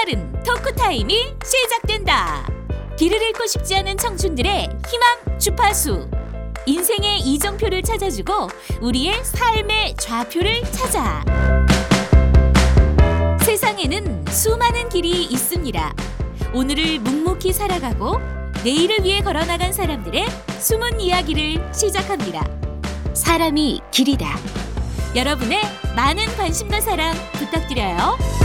색다른 토크 타임이 시작된다. 길을 잃고 싶지 않은 청춘들의 희망 주파수. 인생의 이정표를 찾아주고 우리의 삶의 좌표를 찾아. 세상에는 수많은 길이 있습니다. 오늘을 묵묵히 살아가고 내일을 위해 걸어나간 사람들의 숨은 이야기를 시작합니다. 사람이 길이다. 여러분의 많은 관심과 사랑 부탁드려요.